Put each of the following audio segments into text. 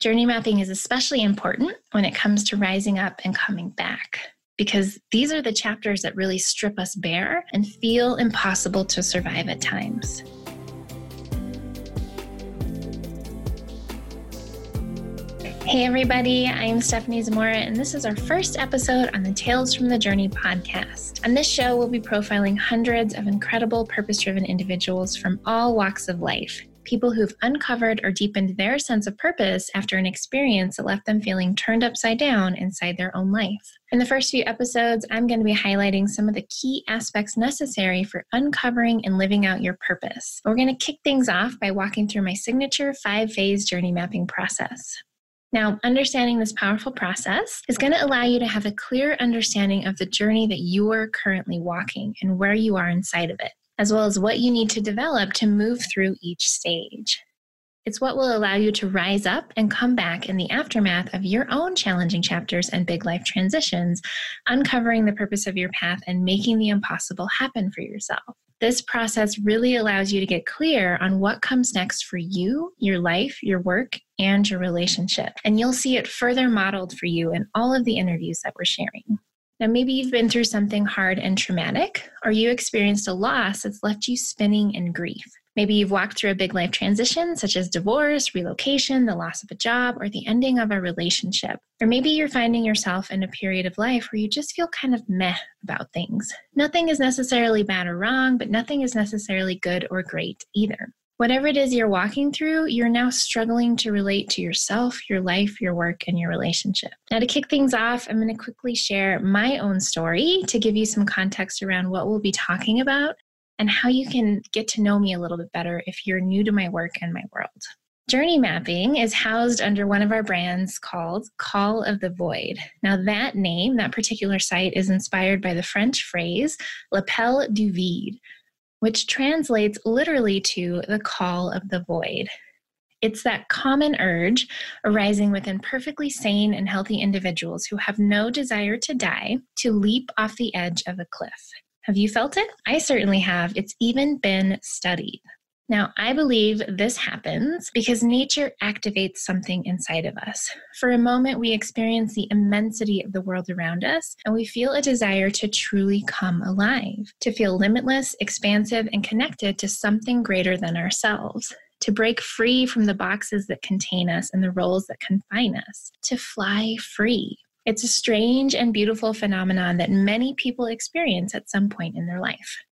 Journey mapping is especially important when it comes to rising up and coming back because these are the chapters that really strip us bare and feel impossible to survive at times. Hey, everybody, I'm Stephanie Zamora, and this is our first episode on the Tales from the Journey podcast. On this show, we'll be profiling hundreds of incredible purpose driven individuals from all walks of life people who've uncovered or deepened their sense of purpose after an experience that left them feeling turned upside down inside their own life. In the first few episodes, I'm going to be highlighting some of the key aspects necessary for uncovering and living out your purpose. We're going to kick things off by walking through my signature five phase journey mapping process. Now, understanding this powerful process is going to allow you to have a clear understanding of the journey that you are currently walking and where you are inside of it as well as what you need to develop to move through each stage. It's what will allow you to rise up and come back in the aftermath of your own challenging chapters and big life transitions, uncovering the purpose of your path and making the impossible happen for yourself. This process really allows you to get clear on what comes next for you, your life, your work, and your relationship. And you'll see it further modeled for you in all of the interviews that we're sharing. Now, maybe you've been through something hard and traumatic, or you experienced a loss that's left you spinning in grief. Maybe you've walked through a big life transition, such as divorce, relocation, the loss of a job, or the ending of a relationship. Or maybe you're finding yourself in a period of life where you just feel kind of meh about things. Nothing is necessarily bad or wrong, but nothing is necessarily good or great either. Whatever it is you're walking through, you're now struggling to relate to yourself, your life, your work, and your relationship. Now, to kick things off, I'm going to quickly share my own story to give you some context around what we'll be talking about and how you can get to know me a little bit better if you're new to my work and my world. Journey mapping is housed under one of our brands called Call of the Void. Now, that name, that particular site, is inspired by the French phrase L'appel du vide, which translates literally to the call of the void. It's that common urge arising within perfectly sane and healthy individuals who have no desire to die to leap off the edge of a cliff. Have you felt it? I certainly have. It's even been studied. Now, I believe this happens because nature activates something inside of us. For a moment, we experience the immensity of the world around us, and we feel a desire to truly come alive, to feel limitless, expansive, and connected to something greater than ourselves. To break free from the boxes that contain us and the roles that confine us, to fly free. It's a strange and beautiful phenomenon that many people experience at some point in their life.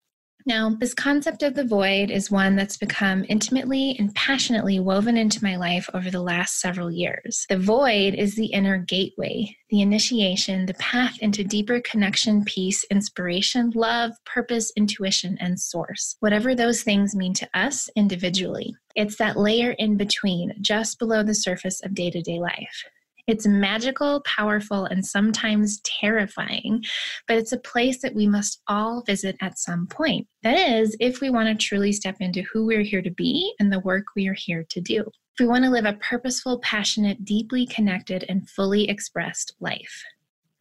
Now, this concept of the void is one that's become intimately and passionately woven into my life over the last several years. The void is the inner gateway, the initiation, the path into deeper connection, peace, inspiration, love, purpose, intuition, and source, whatever those things mean to us individually. It's that layer in between, just below the surface of day to day life. It's magical, powerful, and sometimes terrifying, but it's a place that we must all visit at some point. That is, if we want to truly step into who we're here to be and the work we are here to do. If we want to live a purposeful, passionate, deeply connected, and fully expressed life.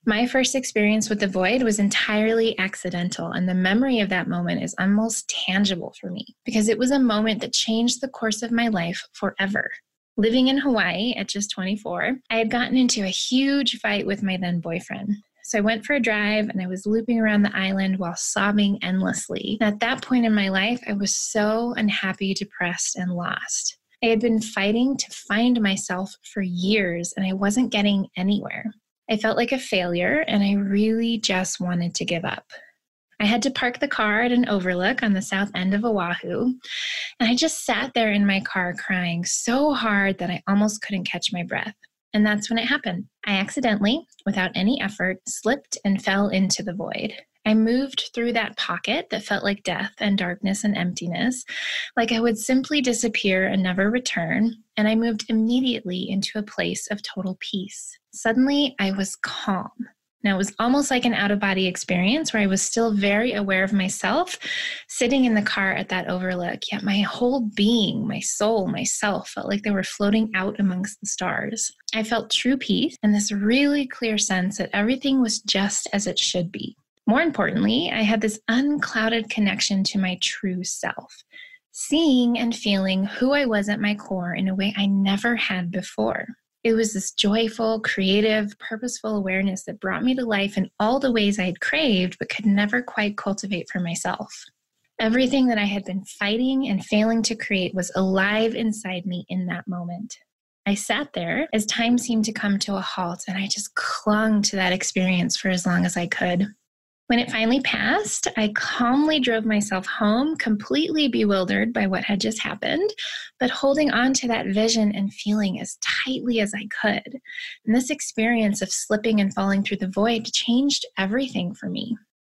My first experience with the void was entirely accidental, and the memory of that moment is almost tangible for me because it was a moment that changed the course of my life forever. Living in Hawaii at just 24, I had gotten into a huge fight with my then boyfriend. So I went for a drive and I was looping around the island while sobbing endlessly. At that point in my life, I was so unhappy, depressed, and lost. I had been fighting to find myself for years and I wasn't getting anywhere. I felt like a failure and I really just wanted to give up. I had to park the car at an overlook on the south end of Oahu. And I just sat there in my car crying so hard that I almost couldn't catch my breath. And that's when it happened. I accidentally, without any effort, slipped and fell into the void. I moved through that pocket that felt like death and darkness and emptiness, like I would simply disappear and never return. And I moved immediately into a place of total peace. Suddenly, I was calm. Now, it was almost like an out of body experience where I was still very aware of myself sitting in the car at that overlook. Yet my whole being, my soul, myself felt like they were floating out amongst the stars. I felt true peace and this really clear sense that everything was just as it should be. More importantly, I had this unclouded connection to my true self, seeing and feeling who I was at my core in a way I never had before. It was this joyful, creative, purposeful awareness that brought me to life in all the ways I had craved but could never quite cultivate for myself. Everything that I had been fighting and failing to create was alive inside me in that moment. I sat there as time seemed to come to a halt, and I just clung to that experience for as long as I could. When it finally passed, I calmly drove myself home, completely bewildered by what had just happened, but holding on to that vision and feeling as tightly as I could. And this experience of slipping and falling through the void changed everything for me.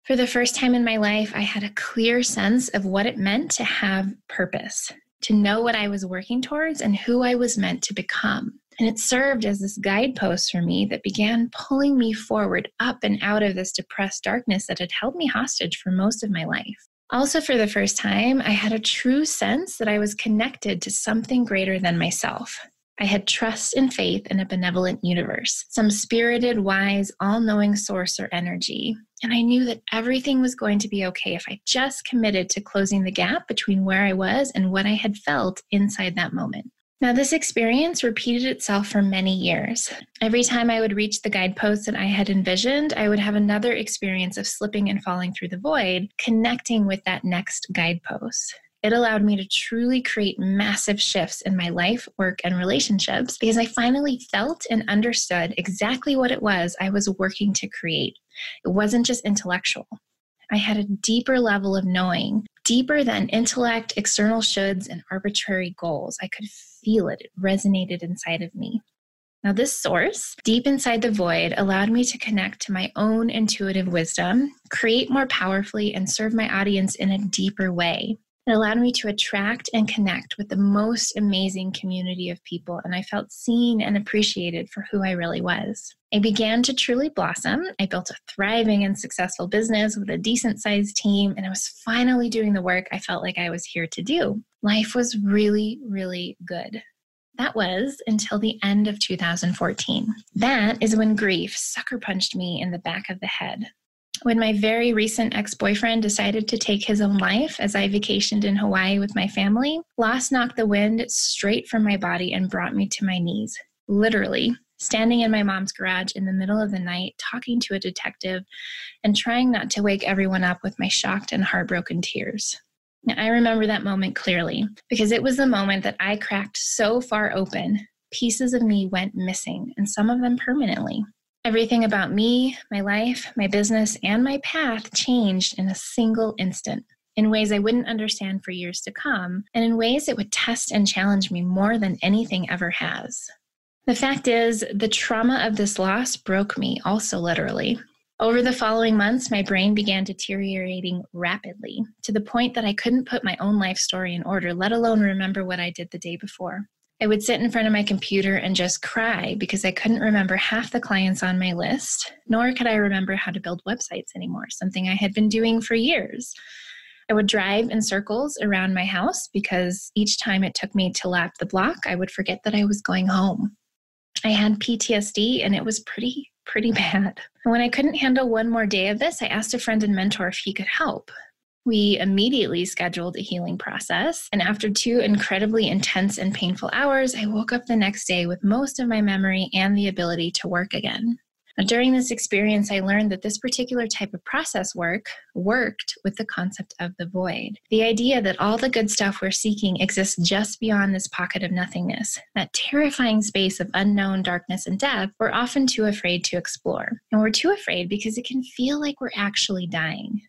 For the first time in my life, I had a clear sense of what it meant to have purpose, to know what I was working towards and who I was meant to become. And it served as this guidepost for me that began pulling me forward up and out of this depressed darkness that had held me hostage for most of my life. Also, for the first time, I had a true sense that I was connected to something greater than myself. I had trust and faith in a benevolent universe, some spirited, wise, all knowing source or energy. And I knew that everything was going to be okay if I just committed to closing the gap between where I was and what I had felt inside that moment. Now, this experience repeated itself for many years. Every time I would reach the guideposts that I had envisioned, I would have another experience of slipping and falling through the void, connecting with that next guidepost. It allowed me to truly create massive shifts in my life, work, and relationships because I finally felt and understood exactly what it was I was working to create. It wasn't just intellectual. I had a deeper level of knowing, deeper than intellect, external shoulds, and arbitrary goals. I could feel it. It resonated inside of me. Now, this source, deep inside the void, allowed me to connect to my own intuitive wisdom, create more powerfully, and serve my audience in a deeper way. It allowed me to attract and connect with the most amazing community of people, and I felt seen and appreciated for who I really was. I began to truly blossom. I built a thriving and successful business with a decent sized team, and I was finally doing the work I felt like I was here to do. Life was really, really good. That was until the end of 2014. That is when grief sucker punched me in the back of the head when my very recent ex boyfriend decided to take his own life as I vacationed in Hawaii with my family, loss knocked the wind straight from my body and brought me to my knees. Literally, standing in my mom's garage in the middle of the night, talking to a detective, and trying not to wake everyone up with my shocked and heartbroken tears. Now, I remember that moment clearly because it was the moment that I cracked so far open, pieces of me went missing, and some of them permanently. Everything about me, my life, my business, and my path changed in a single instant in ways I wouldn't understand for years to come, and in ways that would test and challenge me more than anything ever has. The fact is, the trauma of this loss broke me, also literally. Over the following months, my brain began deteriorating rapidly to the point that I couldn't put my own life story in order, let alone remember what I did the day before. I would sit in front of my computer and just cry because I couldn't remember half the clients on my list, nor could I remember how to build websites anymore, something I had been doing for years. I would drive in circles around my house because each time it took me to lap the block, I would forget that I was going home. I had PTSD and it was pretty, pretty bad. When I couldn't handle one more day of this, I asked a friend and mentor if he could help. We immediately scheduled a healing process. And after two incredibly intense and painful hours, I woke up the next day with most of my memory and the ability to work again. During this experience, I learned that this particular type of process work worked with the concept of the void. The idea that all the good stuff we're seeking exists just beyond this pocket of nothingness, that terrifying space of unknown darkness and death, we're often too afraid to explore. And we're too afraid because it can feel like we're actually dying.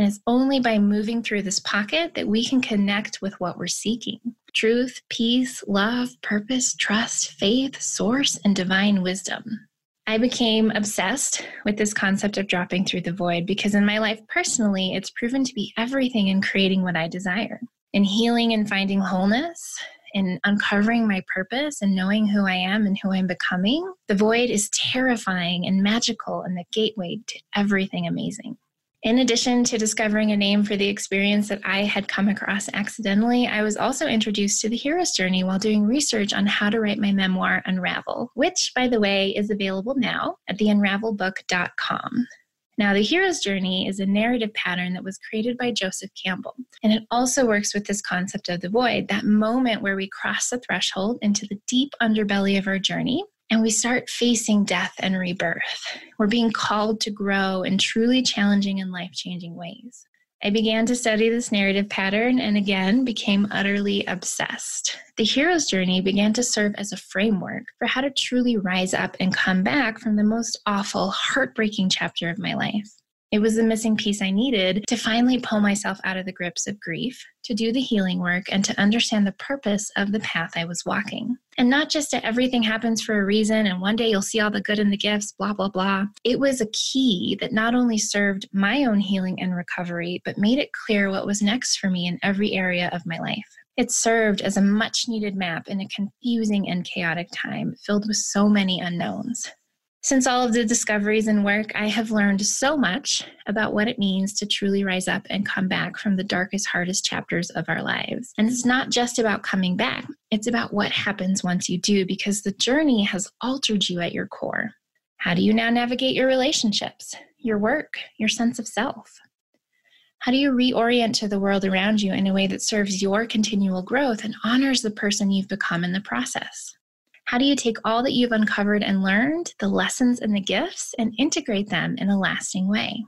And it's only by moving through this pocket that we can connect with what we're seeking truth, peace, love, purpose, trust, faith, source, and divine wisdom. I became obsessed with this concept of dropping through the void because in my life personally, it's proven to be everything in creating what I desire. In healing and finding wholeness, in uncovering my purpose and knowing who I am and who I'm becoming, the void is terrifying and magical and the gateway to everything amazing. In addition to discovering a name for the experience that I had come across accidentally, I was also introduced to the hero's journey while doing research on how to write my memoir, Unravel, which, by the way, is available now at theunravelbook.com. Now, the hero's journey is a narrative pattern that was created by Joseph Campbell, and it also works with this concept of the void, that moment where we cross the threshold into the deep underbelly of our journey and we start facing death and rebirth. We're being called to grow in truly challenging and life changing ways. I began to study this narrative pattern and again became utterly obsessed. The hero's journey began to serve as a framework for how to truly rise up and come back from the most awful, heartbreaking chapter of my life. It was the missing piece I needed to finally pull myself out of the grips of grief, to do the healing work, and to understand the purpose of the path I was walking. And not just that everything happens for a reason and one day you'll see all the good and the gifts, blah, blah, blah. It was a key that not only served my own healing and recovery, but made it clear what was next for me in every area of my life. It served as a much needed map in a confusing and chaotic time filled with so many unknowns. Since all of the discoveries and work, I have learned so much about what it means to truly rise up and come back from the darkest, hardest chapters of our lives. And it's not just about coming back, it's about what happens once you do, because the journey has altered you at your core. How do you now navigate your relationships, your work, your sense of self? How do you reorient to the world around you in a way that serves your continual growth and honors the person you've become in the process? How do you take all that you've uncovered and learned, the lessons and the gifts, and integrate them in a lasting way?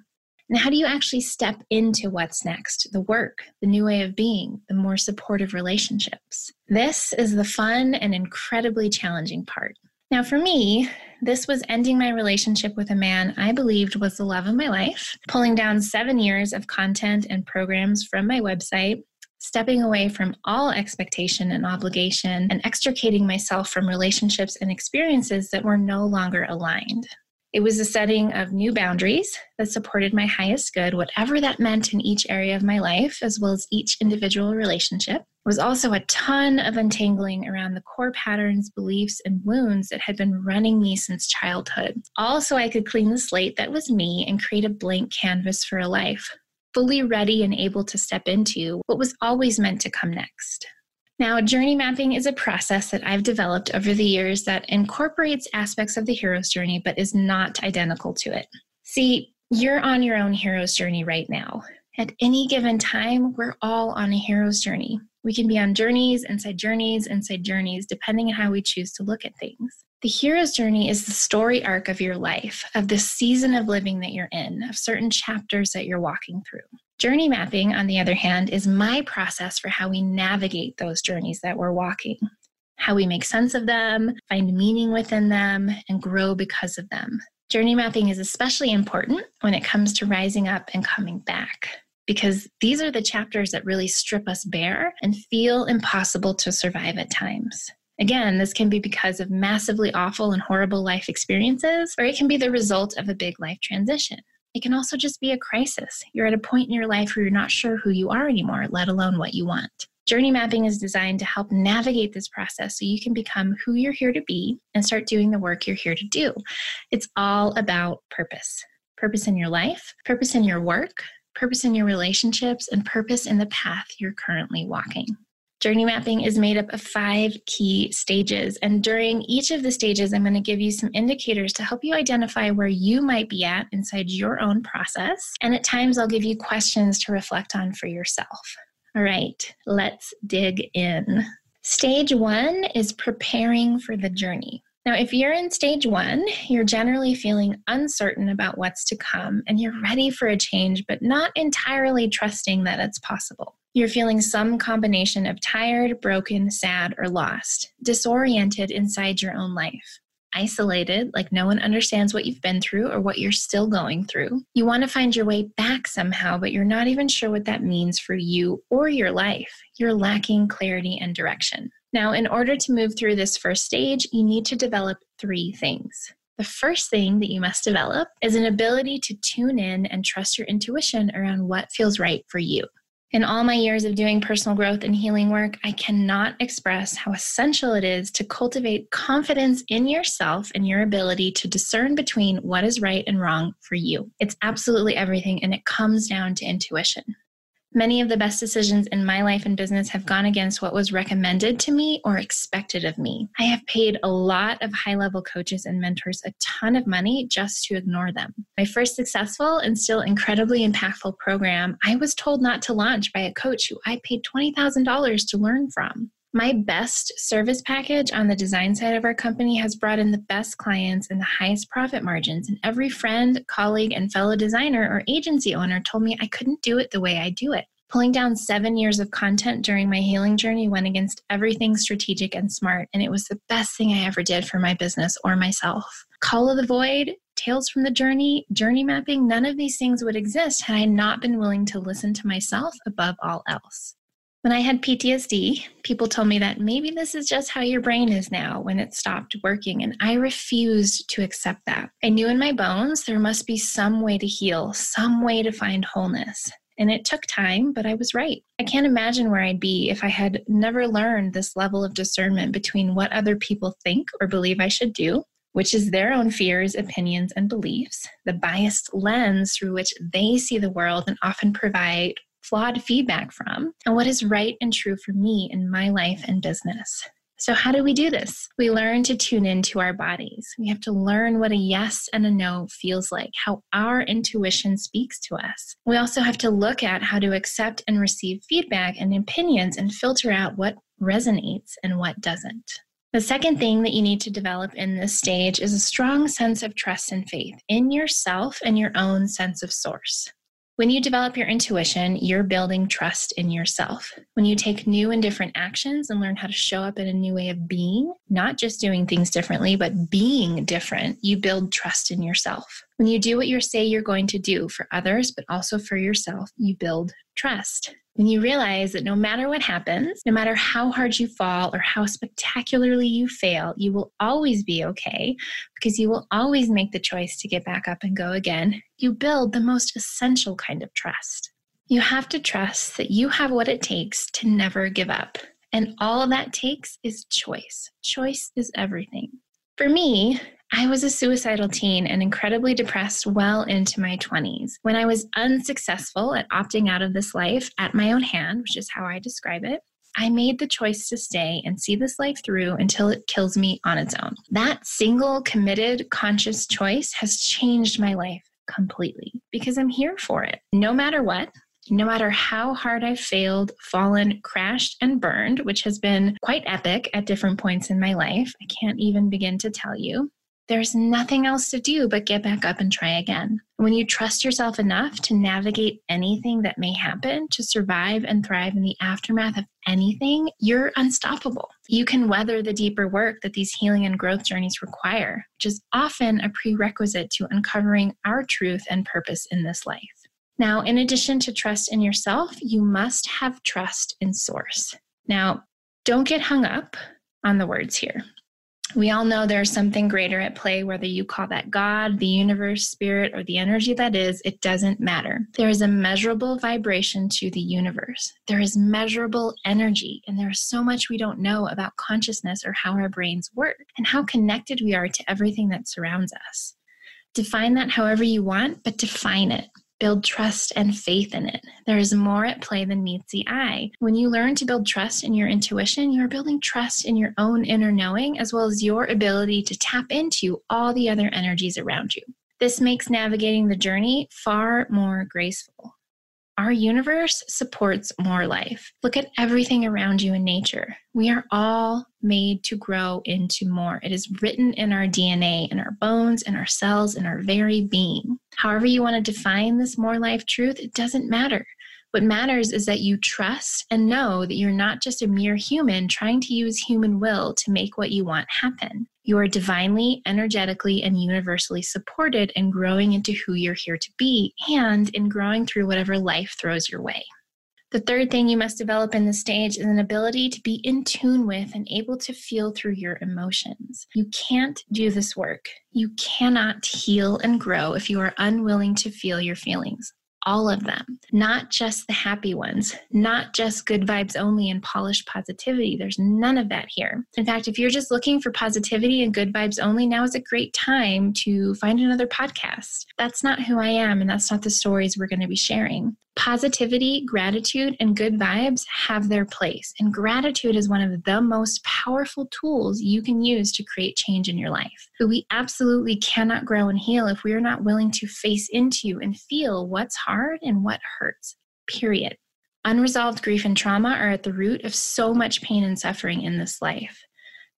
And how do you actually step into what's next the work, the new way of being, the more supportive relationships? This is the fun and incredibly challenging part. Now, for me, this was ending my relationship with a man I believed was the love of my life, pulling down seven years of content and programs from my website, stepping away from all expectation and obligation, and extricating myself from relationships and experiences that were no longer aligned. It was a setting of new boundaries that supported my highest good, whatever that meant in each area of my life, as well as each individual relationship. It was also a ton of untangling around the core patterns, beliefs, and wounds that had been running me since childhood. Also, I could clean the slate that was me and create a blank canvas for a life fully ready and able to step into what was always meant to come next. Now, journey mapping is a process that I've developed over the years that incorporates aspects of the hero's journey but is not identical to it. See, you're on your own hero's journey right now. At any given time, we're all on a hero's journey. We can be on journeys, inside journeys, inside journeys, depending on how we choose to look at things. The hero's journey is the story arc of your life, of the season of living that you're in, of certain chapters that you're walking through. Journey mapping, on the other hand, is my process for how we navigate those journeys that we're walking, how we make sense of them, find meaning within them, and grow because of them. Journey mapping is especially important when it comes to rising up and coming back because these are the chapters that really strip us bare and feel impossible to survive at times. Again, this can be because of massively awful and horrible life experiences, or it can be the result of a big life transition. It can also just be a crisis. You're at a point in your life where you're not sure who you are anymore, let alone what you want. Journey mapping is designed to help navigate this process so you can become who you're here to be and start doing the work you're here to do. It's all about purpose purpose in your life, purpose in your work, purpose in your relationships, and purpose in the path you're currently walking. Journey mapping is made up of five key stages. And during each of the stages, I'm going to give you some indicators to help you identify where you might be at inside your own process. And at times, I'll give you questions to reflect on for yourself. All right, let's dig in. Stage one is preparing for the journey. Now, if you're in stage one, you're generally feeling uncertain about what's to come and you're ready for a change, but not entirely trusting that it's possible. You're feeling some combination of tired, broken, sad, or lost, disoriented inside your own life. Isolated, like no one understands what you've been through or what you're still going through. You want to find your way back somehow, but you're not even sure what that means for you or your life. You're lacking clarity and direction. Now, in order to move through this first stage, you need to develop three things. The first thing that you must develop is an ability to tune in and trust your intuition around what feels right for you. In all my years of doing personal growth and healing work, I cannot express how essential it is to cultivate confidence in yourself and your ability to discern between what is right and wrong for you. It's absolutely everything, and it comes down to intuition. Many of the best decisions in my life and business have gone against what was recommended to me or expected of me. I have paid a lot of high level coaches and mentors a ton of money just to ignore them. My first successful and still incredibly impactful program, I was told not to launch by a coach who I paid $20,000 to learn from. My best service package on the design side of our company has brought in the best clients and the highest profit margins. And every friend, colleague, and fellow designer or agency owner told me I couldn't do it the way I do it. Pulling down seven years of content during my healing journey went against everything strategic and smart, and it was the best thing I ever did for my business or myself. Call of the Void, Tales from the Journey, Journey Mapping, none of these things would exist had I not been willing to listen to myself above all else. When I had PTSD, people told me that maybe this is just how your brain is now when it stopped working, and I refused to accept that. I knew in my bones there must be some way to heal, some way to find wholeness. And it took time, but I was right. I can't imagine where I'd be if I had never learned this level of discernment between what other people think or believe I should do, which is their own fears, opinions, and beliefs, the biased lens through which they see the world and often provide flawed feedback from, and what is right and true for me in my life and business. So, how do we do this? We learn to tune into our bodies. We have to learn what a yes and a no feels like, how our intuition speaks to us. We also have to look at how to accept and receive feedback and opinions and filter out what resonates and what doesn't. The second thing that you need to develop in this stage is a strong sense of trust and faith in yourself and your own sense of source. When you develop your intuition, you're building trust in yourself. When you take new and different actions and learn how to show up in a new way of being, not just doing things differently, but being different, you build trust in yourself. When you do what you say you're going to do for others, but also for yourself, you build trust. When you realize that no matter what happens, no matter how hard you fall or how spectacularly you fail, you will always be okay because you will always make the choice to get back up and go again. You build the most essential kind of trust. You have to trust that you have what it takes to never give up. And all that takes is choice. Choice is everything. For me, I was a suicidal teen and incredibly depressed well into my 20s. When I was unsuccessful at opting out of this life at my own hand, which is how I describe it, I made the choice to stay and see this life through until it kills me on its own. That single, committed, conscious choice has changed my life completely because I'm here for it. No matter what, no matter how hard I've failed, fallen, crashed, and burned, which has been quite epic at different points in my life, I can't even begin to tell you there's nothing else to do but get back up and try again. When you trust yourself enough to navigate anything that may happen, to survive and thrive in the aftermath of anything, you're unstoppable. You can weather the deeper work that these healing and growth journeys require, which is often a prerequisite to uncovering our truth and purpose in this life. Now, in addition to trust in yourself, you must have trust in Source. Now, don't get hung up on the words here. We all know there's something greater at play, whether you call that God, the universe, spirit, or the energy that is, it doesn't matter. There is a measurable vibration to the universe. There is measurable energy, and there is so much we don't know about consciousness or how our brains work and how connected we are to everything that surrounds us. Define that however you want, but define it. Build trust and faith in it. There is more at play than meets the eye. When you learn to build trust in your intuition, you are building trust in your own inner knowing, as well as your ability to tap into all the other energies around you. This makes navigating the journey far more graceful. Our universe supports more life. Look at everything around you in nature. We are all made to grow into more. It is written in our DNA, in our bones, in our cells, in our very being. However, you want to define this more life truth, it doesn't matter. What matters is that you trust and know that you're not just a mere human trying to use human will to make what you want happen. You are divinely, energetically, and universally supported in growing into who you're here to be and in growing through whatever life throws your way. The third thing you must develop in this stage is an ability to be in tune with and able to feel through your emotions. You can't do this work. You cannot heal and grow if you are unwilling to feel your feelings all of them, not just the happy ones, not just good vibes only and polished positivity. There's none of that here. In fact, if you're just looking for positivity and good vibes only, now is a great time to find another podcast. That's not who I am, and that's not the stories we're going to be sharing. Positivity, gratitude, and good vibes have their place. And gratitude is one of the most powerful tools you can use to create change in your life. But we absolutely cannot grow and heal if we are not willing to face into and feel what's hard and what hurts, period. Unresolved grief and trauma are at the root of so much pain and suffering in this life,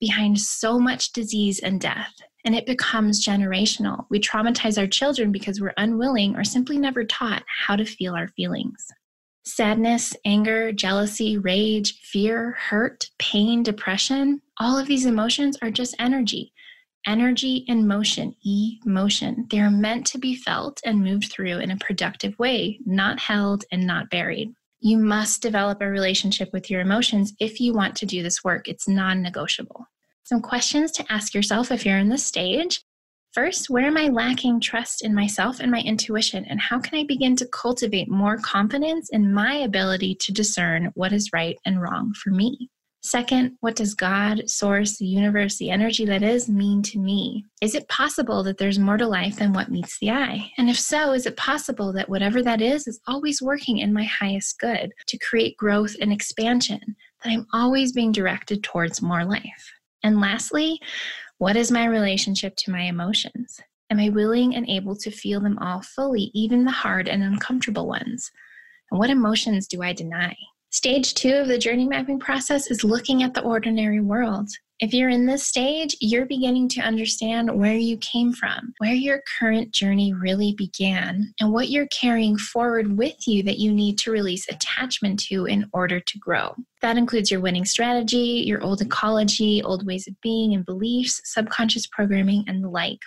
behind so much disease and death, and it becomes generational. We traumatize our children because we're unwilling or simply never taught how to feel our feelings. Sadness, anger, jealousy, rage, fear, hurt, pain, depression, all of these emotions are just energy. Energy and motion, emotion. They are meant to be felt and moved through in a productive way, not held and not buried. You must develop a relationship with your emotions if you want to do this work. It's non negotiable. Some questions to ask yourself if you're in this stage First, where am I lacking trust in myself and my intuition? And how can I begin to cultivate more confidence in my ability to discern what is right and wrong for me? Second, what does God, Source, the universe, the energy that is mean to me? Is it possible that there's more to life than what meets the eye? And if so, is it possible that whatever that is is always working in my highest good to create growth and expansion, that I'm always being directed towards more life? And lastly, what is my relationship to my emotions? Am I willing and able to feel them all fully, even the hard and uncomfortable ones? And what emotions do I deny? Stage two of the journey mapping process is looking at the ordinary world. If you're in this stage, you're beginning to understand where you came from, where your current journey really began, and what you're carrying forward with you that you need to release attachment to in order to grow. That includes your winning strategy, your old ecology, old ways of being and beliefs, subconscious programming, and the like.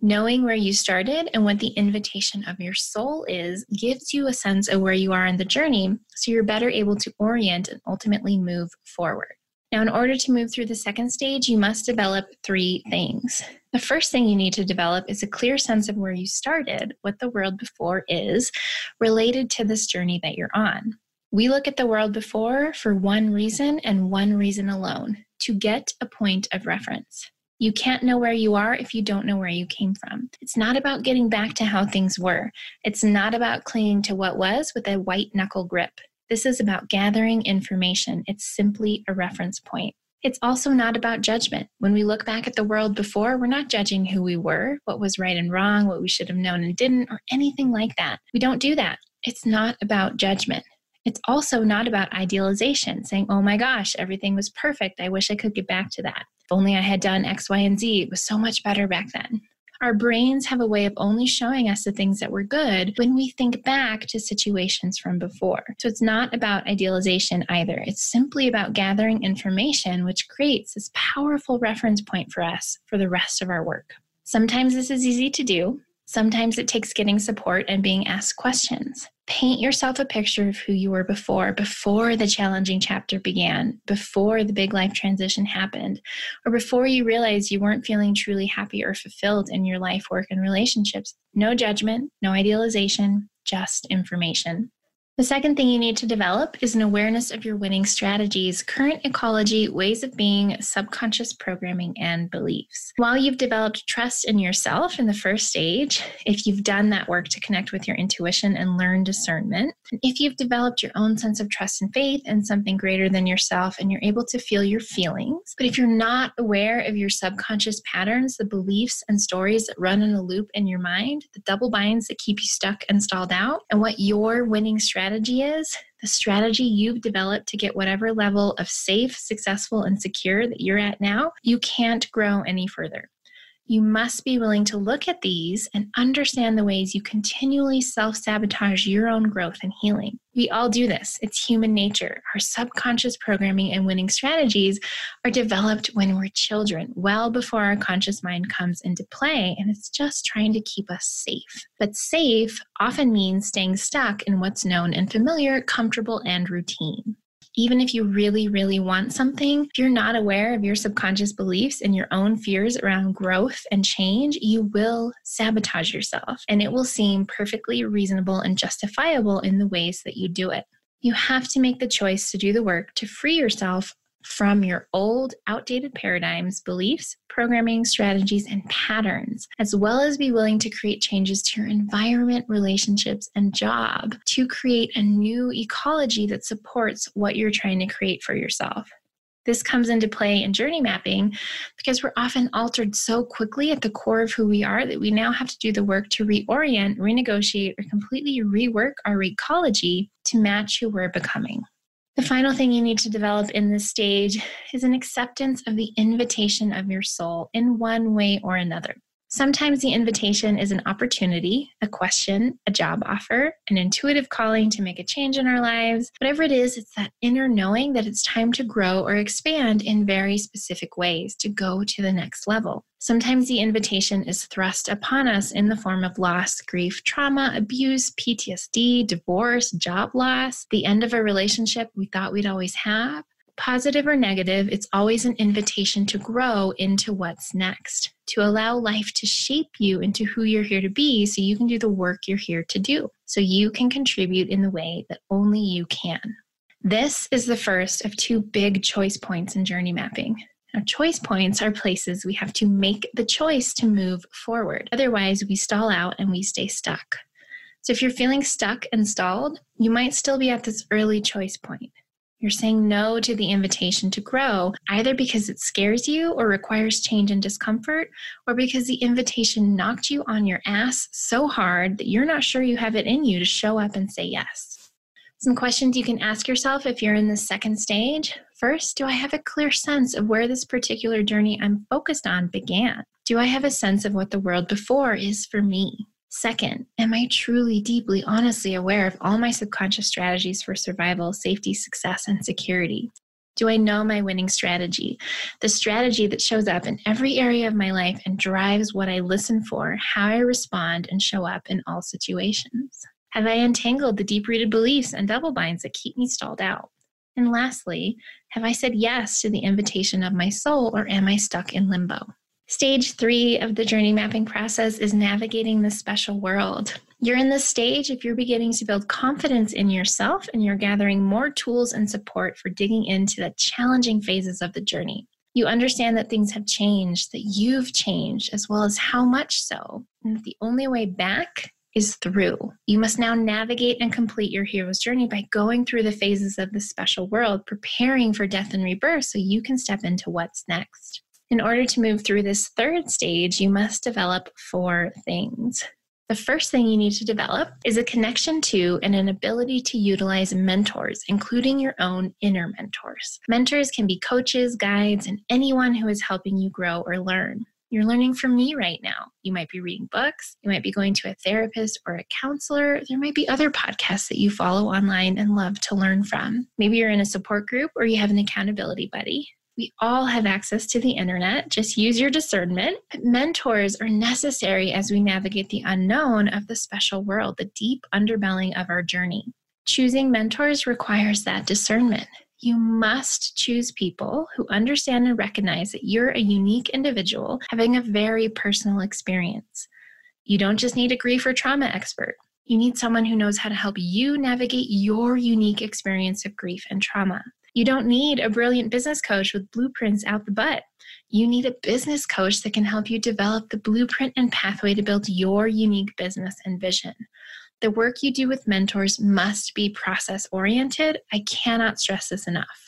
Knowing where you started and what the invitation of your soul is gives you a sense of where you are in the journey so you're better able to orient and ultimately move forward. Now, in order to move through the second stage, you must develop three things. The first thing you need to develop is a clear sense of where you started, what the world before is, related to this journey that you're on. We look at the world before for one reason and one reason alone to get a point of reference. You can't know where you are if you don't know where you came from. It's not about getting back to how things were. It's not about clinging to what was with a white knuckle grip. This is about gathering information. It's simply a reference point. It's also not about judgment. When we look back at the world before, we're not judging who we were, what was right and wrong, what we should have known and didn't, or anything like that. We don't do that. It's not about judgment. It's also not about idealization, saying, oh my gosh, everything was perfect. I wish I could get back to that. If only I had done X, Y, and Z, it was so much better back then. Our brains have a way of only showing us the things that were good when we think back to situations from before. So it's not about idealization either. It's simply about gathering information, which creates this powerful reference point for us for the rest of our work. Sometimes this is easy to do, Sometimes it takes getting support and being asked questions. Paint yourself a picture of who you were before, before the challenging chapter began, before the big life transition happened, or before you realized you weren't feeling truly happy or fulfilled in your life, work, and relationships. No judgment, no idealization, just information. The second thing you need to develop is an awareness of your winning strategies, current ecology, ways of being, subconscious programming, and beliefs. While you've developed trust in yourself in the first stage, if you've done that work to connect with your intuition and learn discernment, if you've developed your own sense of trust and faith in something greater than yourself and you're able to feel your feelings, but if you're not aware of your subconscious patterns, the beliefs and stories that run in a loop in your mind, the double binds that keep you stuck and stalled out, and what your winning strategy strategy is, the strategy you've developed to get whatever level of safe, successful, and secure that you're at now, you can't grow any further. You must be willing to look at these and understand the ways you continually self sabotage your own growth and healing. We all do this, it's human nature. Our subconscious programming and winning strategies are developed when we're children, well before our conscious mind comes into play, and it's just trying to keep us safe. But safe often means staying stuck in what's known and familiar, comfortable, and routine even if you really, really want something, if you're not aware of your subconscious beliefs and your own fears around growth and change, you will sabotage yourself and it will seem perfectly reasonable and justifiable in the ways that you do it. You have to make the choice to do the work to free yourself from your old, outdated paradigms, beliefs, programming, strategies, and patterns, as well as be willing to create changes to your environment, relationships, and job to create a new ecology that supports what you're trying to create for yourself. This comes into play in journey mapping because we're often altered so quickly at the core of who we are that we now have to do the work to reorient, renegotiate, or completely rework our ecology to match who we're becoming. The final thing you need to develop in this stage is an acceptance of the invitation of your soul in one way or another. Sometimes the invitation is an opportunity, a question, a job offer, an intuitive calling to make a change in our lives. Whatever it is, it's that inner knowing that it's time to grow or expand in very specific ways to go to the next level. Sometimes the invitation is thrust upon us in the form of loss, grief, trauma, abuse, PTSD, divorce, job loss, the end of a relationship we thought we'd always have. Positive or negative, it's always an invitation to grow into what's next, to allow life to shape you into who you're here to be so you can do the work you're here to do, so you can contribute in the way that only you can. This is the first of two big choice points in journey mapping. Now, choice points are places we have to make the choice to move forward. Otherwise, we stall out and we stay stuck. So, if you're feeling stuck and stalled, you might still be at this early choice point. You're saying no to the invitation to grow, either because it scares you or requires change and discomfort, or because the invitation knocked you on your ass so hard that you're not sure you have it in you to show up and say yes. Some questions you can ask yourself if you're in the second stage. First, do I have a clear sense of where this particular journey I'm focused on began? Do I have a sense of what the world before is for me? Second, am I truly, deeply, honestly aware of all my subconscious strategies for survival, safety, success, and security? Do I know my winning strategy? The strategy that shows up in every area of my life and drives what I listen for, how I respond and show up in all situations. Have I untangled the deep rooted beliefs and double binds that keep me stalled out? And lastly, have I said yes to the invitation of my soul or am I stuck in limbo? Stage three of the journey mapping process is navigating the special world. You're in this stage if you're beginning to build confidence in yourself and you're gathering more tools and support for digging into the challenging phases of the journey. You understand that things have changed, that you've changed, as well as how much so, and that the only way back is through. You must now navigate and complete your hero's journey by going through the phases of the special world, preparing for death and rebirth so you can step into what's next. In order to move through this third stage, you must develop four things. The first thing you need to develop is a connection to and an ability to utilize mentors, including your own inner mentors. Mentors can be coaches, guides, and anyone who is helping you grow or learn. You're learning from me right now. You might be reading books, you might be going to a therapist or a counselor. There might be other podcasts that you follow online and love to learn from. Maybe you're in a support group or you have an accountability buddy. We all have access to the internet. Just use your discernment. But mentors are necessary as we navigate the unknown of the special world, the deep underbelly of our journey. Choosing mentors requires that discernment. You must choose people who understand and recognize that you're a unique individual having a very personal experience. You don't just need a grief or trauma expert. You need someone who knows how to help you navigate your unique experience of grief and trauma. You don't need a brilliant business coach with blueprints out the butt. You need a business coach that can help you develop the blueprint and pathway to build your unique business and vision. The work you do with mentors must be process oriented. I cannot stress this enough.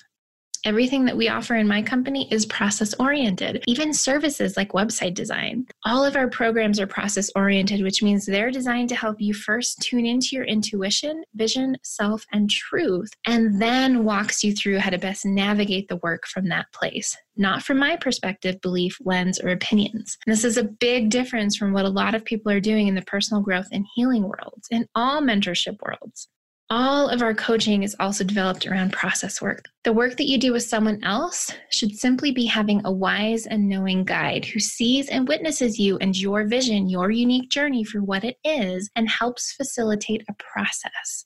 Everything that we offer in my company is process oriented, even services like website design. All of our programs are process oriented, which means they're designed to help you first tune into your intuition, vision, self, and truth, and then walks you through how to best navigate the work from that place, not from my perspective, belief, lens, or opinions. And this is a big difference from what a lot of people are doing in the personal growth and healing worlds, in all mentorship worlds. All of our coaching is also developed around process work. The work that you do with someone else should simply be having a wise and knowing guide who sees and witnesses you and your vision, your unique journey for what it is, and helps facilitate a process.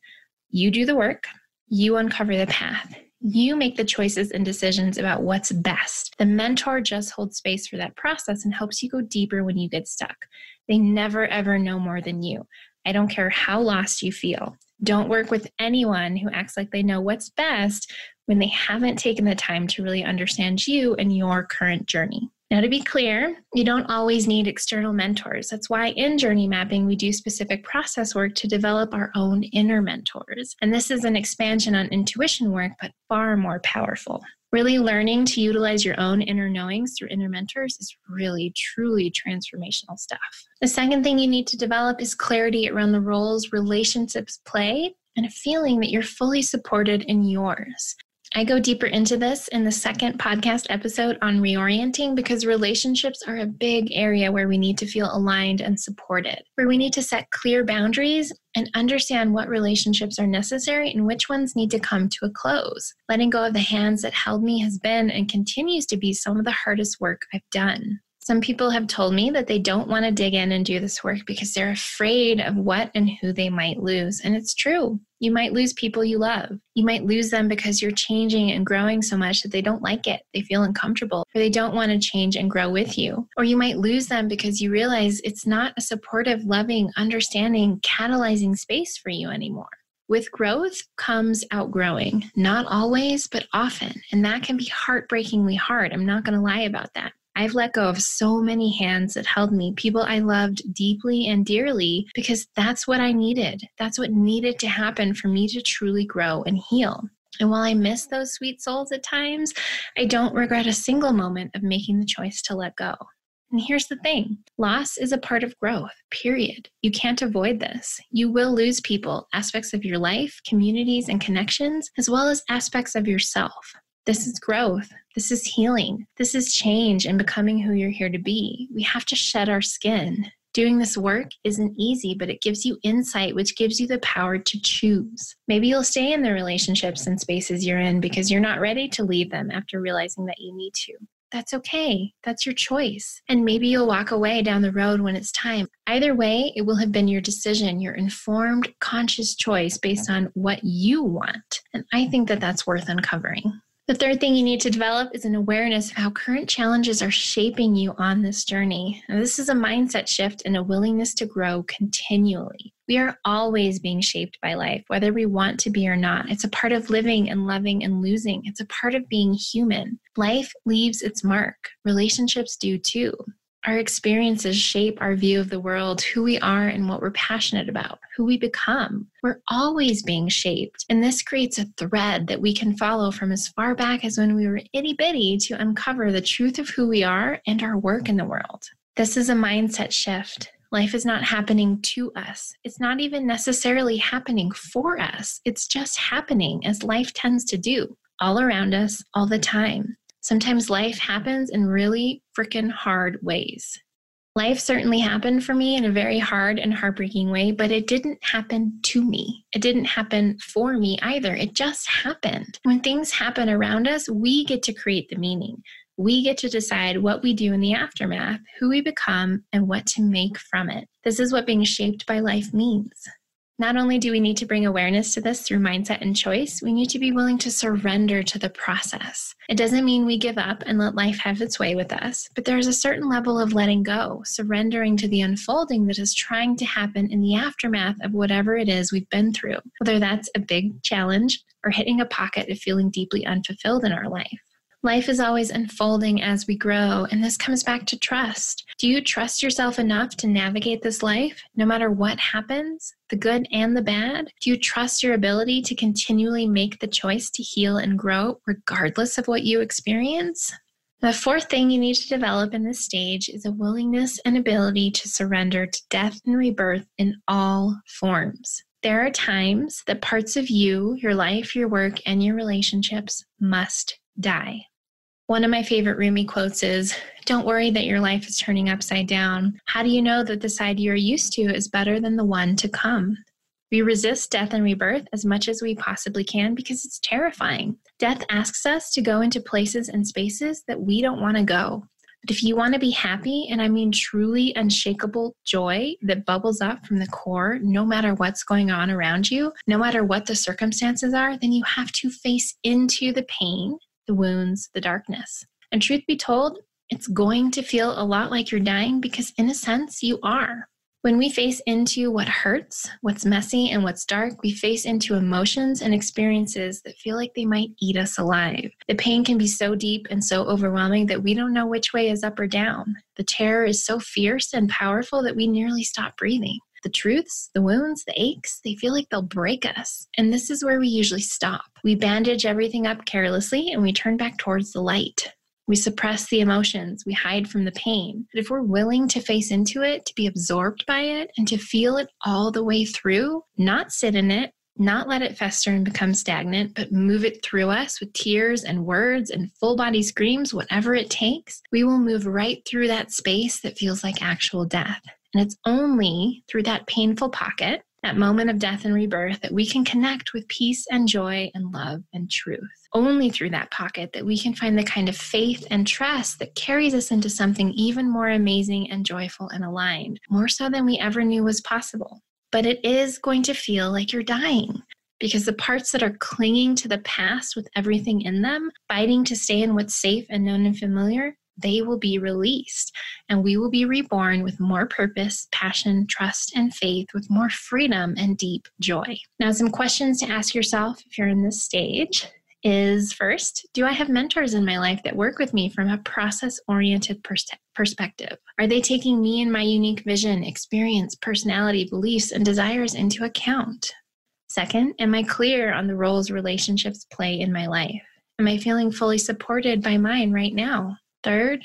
You do the work, you uncover the path. You make the choices and decisions about what's best. The mentor just holds space for that process and helps you go deeper when you get stuck. They never ever know more than you. I don't care how lost you feel. Don't work with anyone who acts like they know what's best when they haven't taken the time to really understand you and your current journey. Now, to be clear, you don't always need external mentors. That's why in journey mapping, we do specific process work to develop our own inner mentors. And this is an expansion on intuition work, but far more powerful. Really learning to utilize your own inner knowings through inner mentors is really, truly transformational stuff. The second thing you need to develop is clarity around the roles relationships play and a feeling that you're fully supported in yours. I go deeper into this in the second podcast episode on reorienting because relationships are a big area where we need to feel aligned and supported, where we need to set clear boundaries and understand what relationships are necessary and which ones need to come to a close. Letting go of the hands that held me has been and continues to be some of the hardest work I've done. Some people have told me that they don't want to dig in and do this work because they're afraid of what and who they might lose. And it's true. You might lose people you love. You might lose them because you're changing and growing so much that they don't like it. They feel uncomfortable or they don't want to change and grow with you. Or you might lose them because you realize it's not a supportive, loving, understanding, catalyzing space for you anymore. With growth comes outgrowing, not always, but often. And that can be heartbreakingly hard. I'm not going to lie about that. I've let go of so many hands that held me, people I loved deeply and dearly, because that's what I needed. That's what needed to happen for me to truly grow and heal. And while I miss those sweet souls at times, I don't regret a single moment of making the choice to let go. And here's the thing loss is a part of growth, period. You can't avoid this. You will lose people, aspects of your life, communities, and connections, as well as aspects of yourself. This is growth. This is healing. This is change and becoming who you're here to be. We have to shed our skin. Doing this work isn't easy, but it gives you insight, which gives you the power to choose. Maybe you'll stay in the relationships and spaces you're in because you're not ready to leave them after realizing that you need to. That's okay. That's your choice. And maybe you'll walk away down the road when it's time. Either way, it will have been your decision, your informed, conscious choice based on what you want. And I think that that's worth uncovering. The third thing you need to develop is an awareness of how current challenges are shaping you on this journey. Now, this is a mindset shift and a willingness to grow continually. We are always being shaped by life, whether we want to be or not. It's a part of living and loving and losing. It's a part of being human. Life leaves its mark. Relationships do too. Our experiences shape our view of the world, who we are, and what we're passionate about, who we become. We're always being shaped. And this creates a thread that we can follow from as far back as when we were itty bitty to uncover the truth of who we are and our work in the world. This is a mindset shift. Life is not happening to us. It's not even necessarily happening for us. It's just happening as life tends to do all around us all the time. Sometimes life happens in really freaking hard ways. Life certainly happened for me in a very hard and heartbreaking way, but it didn't happen to me. It didn't happen for me either. It just happened. When things happen around us, we get to create the meaning. We get to decide what we do in the aftermath, who we become, and what to make from it. This is what being shaped by life means. Not only do we need to bring awareness to this through mindset and choice, we need to be willing to surrender to the process. It doesn't mean we give up and let life have its way with us, but there is a certain level of letting go, surrendering to the unfolding that is trying to happen in the aftermath of whatever it is we've been through, whether that's a big challenge or hitting a pocket of feeling deeply unfulfilled in our life. Life is always unfolding as we grow, and this comes back to trust. Do you trust yourself enough to navigate this life, no matter what happens, the good and the bad? Do you trust your ability to continually make the choice to heal and grow, regardless of what you experience? The fourth thing you need to develop in this stage is a willingness and ability to surrender to death and rebirth in all forms. There are times that parts of you, your life, your work, and your relationships must die. One of my favorite Rumi quotes is Don't worry that your life is turning upside down. How do you know that the side you're used to is better than the one to come? We resist death and rebirth as much as we possibly can because it's terrifying. Death asks us to go into places and spaces that we don't want to go. But if you want to be happy, and I mean truly unshakable joy that bubbles up from the core, no matter what's going on around you, no matter what the circumstances are, then you have to face into the pain the wounds, the darkness. And truth be told, it's going to feel a lot like you're dying because, in a sense, you are. When we face into what hurts, what's messy, and what's dark, we face into emotions and experiences that feel like they might eat us alive. The pain can be so deep and so overwhelming that we don't know which way is up or down. The terror is so fierce and powerful that we nearly stop breathing. The truths, the wounds, the aches, they feel like they'll break us. And this is where we usually stop. We bandage everything up carelessly and we turn back towards the light. We suppress the emotions, we hide from the pain. But if we're willing to face into it, to be absorbed by it, and to feel it all the way through, not sit in it, not let it fester and become stagnant, but move it through us with tears and words and full body screams, whatever it takes, we will move right through that space that feels like actual death. And it's only through that painful pocket that moment of death and rebirth, that we can connect with peace and joy and love and truth. Only through that pocket that we can find the kind of faith and trust that carries us into something even more amazing and joyful and aligned, more so than we ever knew was possible. But it is going to feel like you're dying because the parts that are clinging to the past with everything in them, fighting to stay in what's safe and known and familiar, they will be released and we will be reborn with more purpose, passion, trust, and faith, with more freedom and deep joy. Now, some questions to ask yourself if you're in this stage is first, do I have mentors in my life that work with me from a process oriented pers- perspective? Are they taking me and my unique vision, experience, personality, beliefs, and desires into account? Second, am I clear on the roles relationships play in my life? Am I feeling fully supported by mine right now? Third,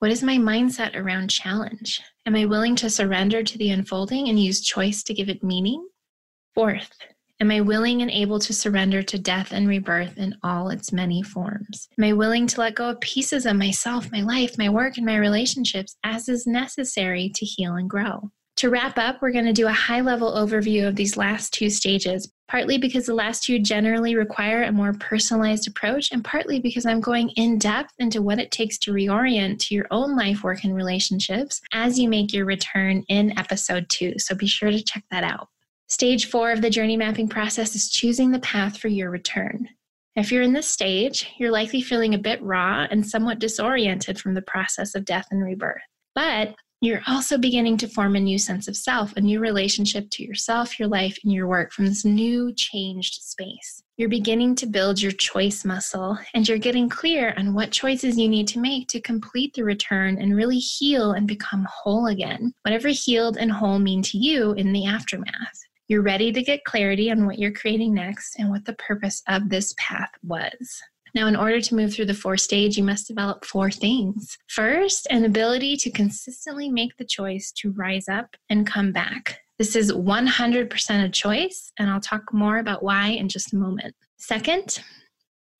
what is my mindset around challenge? Am I willing to surrender to the unfolding and use choice to give it meaning? Fourth, am I willing and able to surrender to death and rebirth in all its many forms? Am I willing to let go of pieces of myself, my life, my work, and my relationships as is necessary to heal and grow? To wrap up, we're going to do a high level overview of these last two stages, partly because the last two generally require a more personalized approach, and partly because I'm going in depth into what it takes to reorient to your own life, work, and relationships as you make your return in episode two. So be sure to check that out. Stage four of the journey mapping process is choosing the path for your return. If you're in this stage, you're likely feeling a bit raw and somewhat disoriented from the process of death and rebirth. But you're also beginning to form a new sense of self, a new relationship to yourself, your life, and your work from this new changed space. You're beginning to build your choice muscle and you're getting clear on what choices you need to make to complete the return and really heal and become whole again. Whatever healed and whole mean to you in the aftermath. You're ready to get clarity on what you're creating next and what the purpose of this path was. Now, in order to move through the four stage, you must develop four things. First, an ability to consistently make the choice to rise up and come back. This is 100% a choice, and I'll talk more about why in just a moment. Second,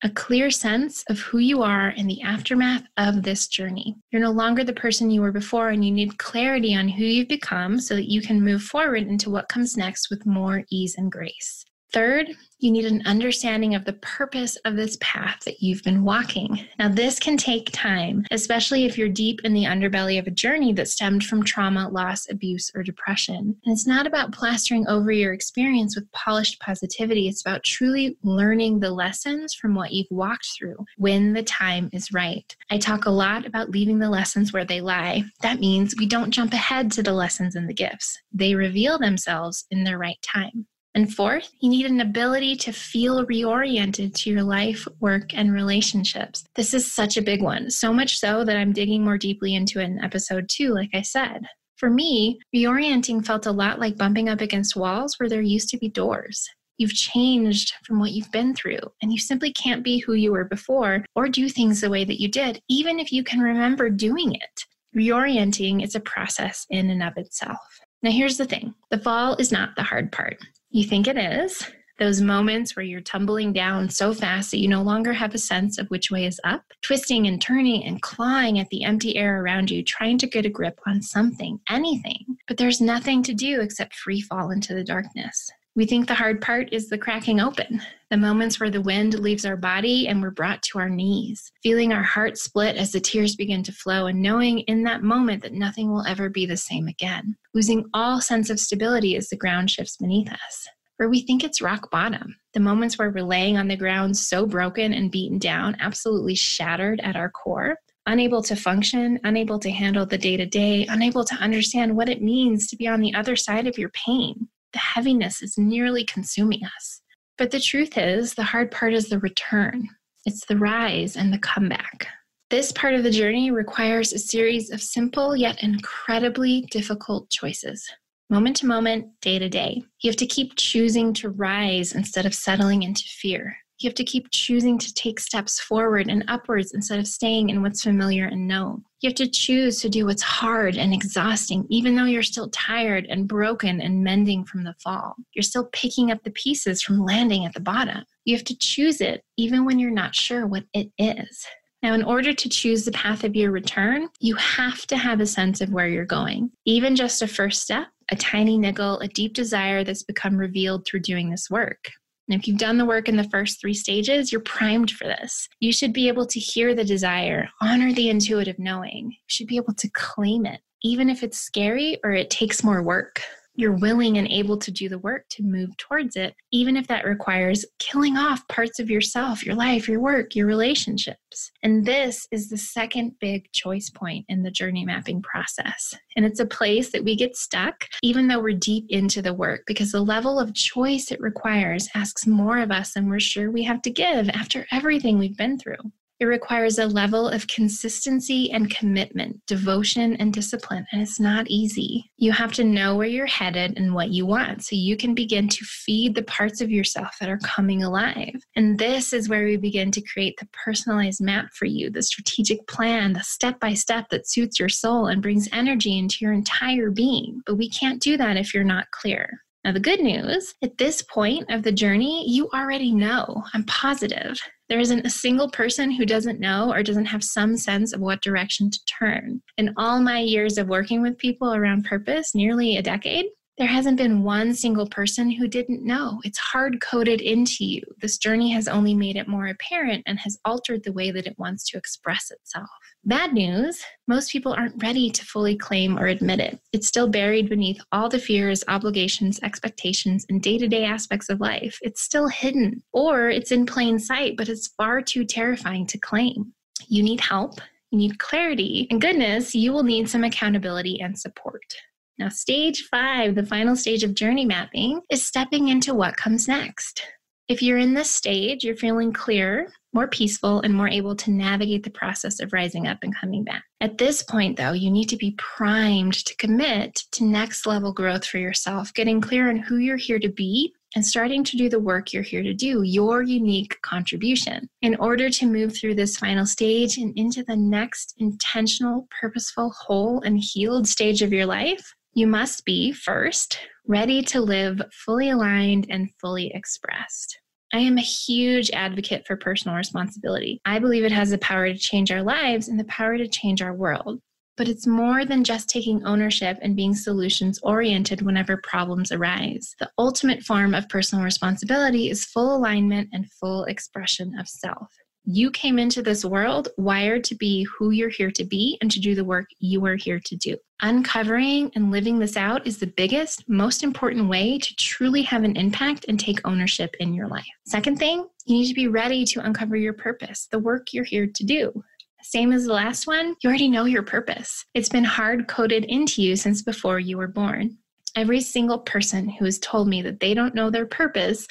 a clear sense of who you are in the aftermath of this journey. You're no longer the person you were before, and you need clarity on who you've become so that you can move forward into what comes next with more ease and grace. Third, you need an understanding of the purpose of this path that you've been walking. Now, this can take time, especially if you're deep in the underbelly of a journey that stemmed from trauma, loss, abuse, or depression. And it's not about plastering over your experience with polished positivity, it's about truly learning the lessons from what you've walked through when the time is right. I talk a lot about leaving the lessons where they lie. That means we don't jump ahead to the lessons and the gifts, they reveal themselves in their right time. And fourth, you need an ability to feel reoriented to your life, work, and relationships. This is such a big one, so much so that I'm digging more deeply into it in episode two, like I said. For me, reorienting felt a lot like bumping up against walls where there used to be doors. You've changed from what you've been through, and you simply can't be who you were before or do things the way that you did, even if you can remember doing it. Reorienting is a process in and of itself. Now, here's the thing the fall is not the hard part. You think it is. Those moments where you're tumbling down so fast that you no longer have a sense of which way is up, twisting and turning and clawing at the empty air around you, trying to get a grip on something, anything. But there's nothing to do except free fall into the darkness. We think the hard part is the cracking open, the moments where the wind leaves our body and we're brought to our knees, feeling our heart split as the tears begin to flow, and knowing in that moment that nothing will ever be the same again. Losing all sense of stability as the ground shifts beneath us. Where we think it's rock bottom, the moments where we're laying on the ground so broken and beaten down, absolutely shattered at our core, unable to function, unable to handle the day to day, unable to understand what it means to be on the other side of your pain. The heaviness is nearly consuming us. But the truth is, the hard part is the return, it's the rise and the comeback. This part of the journey requires a series of simple yet incredibly difficult choices. Moment to moment, day to day. You have to keep choosing to rise instead of settling into fear. You have to keep choosing to take steps forward and upwards instead of staying in what's familiar and known. You have to choose to do what's hard and exhausting, even though you're still tired and broken and mending from the fall. You're still picking up the pieces from landing at the bottom. You have to choose it even when you're not sure what it is. Now, in order to choose the path of your return, you have to have a sense of where you're going. Even just a first step, a tiny niggle, a deep desire that's become revealed through doing this work. And if you've done the work in the first three stages, you're primed for this. You should be able to hear the desire, honor the intuitive knowing. You should be able to claim it, even if it's scary or it takes more work you're willing and able to do the work to move towards it, even if that requires killing off parts of yourself, your life, your work, your relationships. And this is the second big choice point in the journey mapping process. And it's a place that we get stuck, even though we're deep into the work, because the level of choice it requires asks more of us than we're sure we have to give after everything we've been through. It requires a level of consistency and commitment, devotion and discipline, and it's not easy. You have to know where you're headed and what you want so you can begin to feed the parts of yourself that are coming alive. And this is where we begin to create the personalized map for you, the strategic plan, the step by step that suits your soul and brings energy into your entire being. But we can't do that if you're not clear. Now, the good news at this point of the journey, you already know. I'm positive. There isn't a single person who doesn't know or doesn't have some sense of what direction to turn. In all my years of working with people around purpose, nearly a decade, there hasn't been one single person who didn't know. It's hard coded into you. This journey has only made it more apparent and has altered the way that it wants to express itself. Bad news most people aren't ready to fully claim or admit it. It's still buried beneath all the fears, obligations, expectations, and day to day aspects of life. It's still hidden, or it's in plain sight, but it's far too terrifying to claim. You need help, you need clarity, and goodness, you will need some accountability and support. Now, stage five, the final stage of journey mapping, is stepping into what comes next. If you're in this stage, you're feeling clear, more peaceful, and more able to navigate the process of rising up and coming back. At this point, though, you need to be primed to commit to next level growth for yourself, getting clear on who you're here to be and starting to do the work you're here to do, your unique contribution. In order to move through this final stage and into the next intentional, purposeful, whole, and healed stage of your life, you must be, first, ready to live fully aligned and fully expressed. I am a huge advocate for personal responsibility. I believe it has the power to change our lives and the power to change our world. But it's more than just taking ownership and being solutions oriented whenever problems arise. The ultimate form of personal responsibility is full alignment and full expression of self. You came into this world wired to be who you're here to be and to do the work you are here to do. Uncovering and living this out is the biggest, most important way to truly have an impact and take ownership in your life. Second thing, you need to be ready to uncover your purpose, the work you're here to do. Same as the last one, you already know your purpose. It's been hard coded into you since before you were born. Every single person who has told me that they don't know their purpose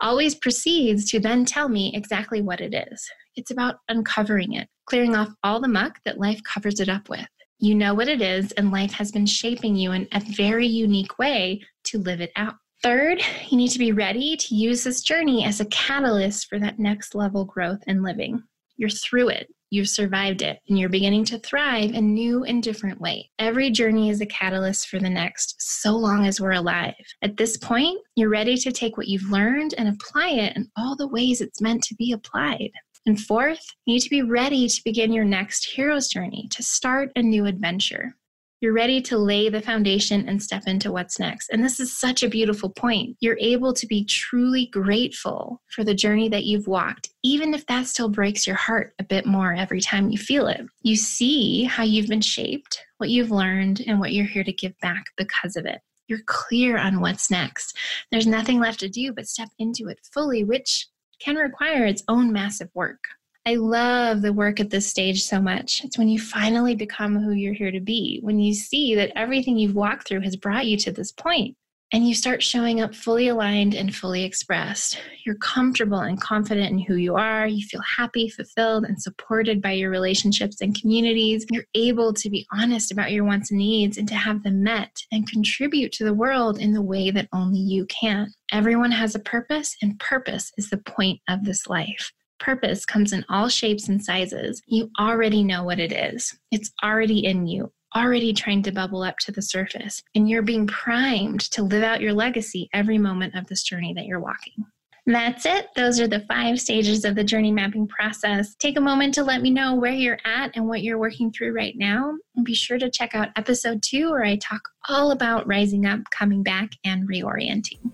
always proceeds to then tell me exactly what it is. It's about uncovering it, clearing off all the muck that life covers it up with. You know what it is, and life has been shaping you in a very unique way to live it out. Third, you need to be ready to use this journey as a catalyst for that next level growth and living. You're through it. You've survived it and you're beginning to thrive in new and different ways. Every journey is a catalyst for the next, so long as we're alive. At this point, you're ready to take what you've learned and apply it in all the ways it's meant to be applied. And fourth, you need to be ready to begin your next hero's journey, to start a new adventure. You're ready to lay the foundation and step into what's next. And this is such a beautiful point. You're able to be truly grateful for the journey that you've walked, even if that still breaks your heart a bit more every time you feel it. You see how you've been shaped, what you've learned, and what you're here to give back because of it. You're clear on what's next. There's nothing left to do but step into it fully, which can require its own massive work. I love the work at this stage so much. It's when you finally become who you're here to be, when you see that everything you've walked through has brought you to this point and you start showing up fully aligned and fully expressed. You're comfortable and confident in who you are. You feel happy, fulfilled, and supported by your relationships and communities. You're able to be honest about your wants and needs and to have them met and contribute to the world in the way that only you can. Everyone has a purpose, and purpose is the point of this life. Purpose comes in all shapes and sizes. You already know what it is. It's already in you already trying to bubble up to the surface, and you're being primed to live out your legacy every moment of this journey that you're walking. That's it. Those are the five stages of the journey mapping process. Take a moment to let me know where you're at and what you're working through right now. And be sure to check out episode two, where I talk all about rising up, coming back, and reorienting.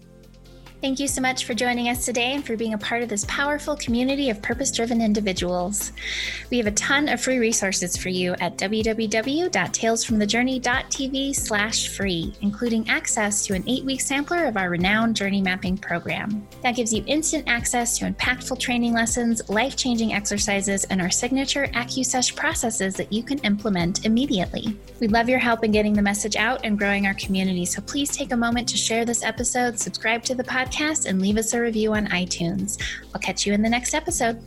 Thank you so much for joining us today and for being a part of this powerful community of purpose driven individuals. We have a ton of free resources for you at www.talesfromthejourney.tv slash free, including access to an eight week sampler of our renowned journey mapping program. That gives you instant access to impactful training lessons, life changing exercises, and our signature AccuSesh processes that you can implement immediately. We'd love your help in getting the message out and growing our community, so please take a moment to share this episode, subscribe to the podcast podcast and leave us a review on iTunes. I'll catch you in the next episode.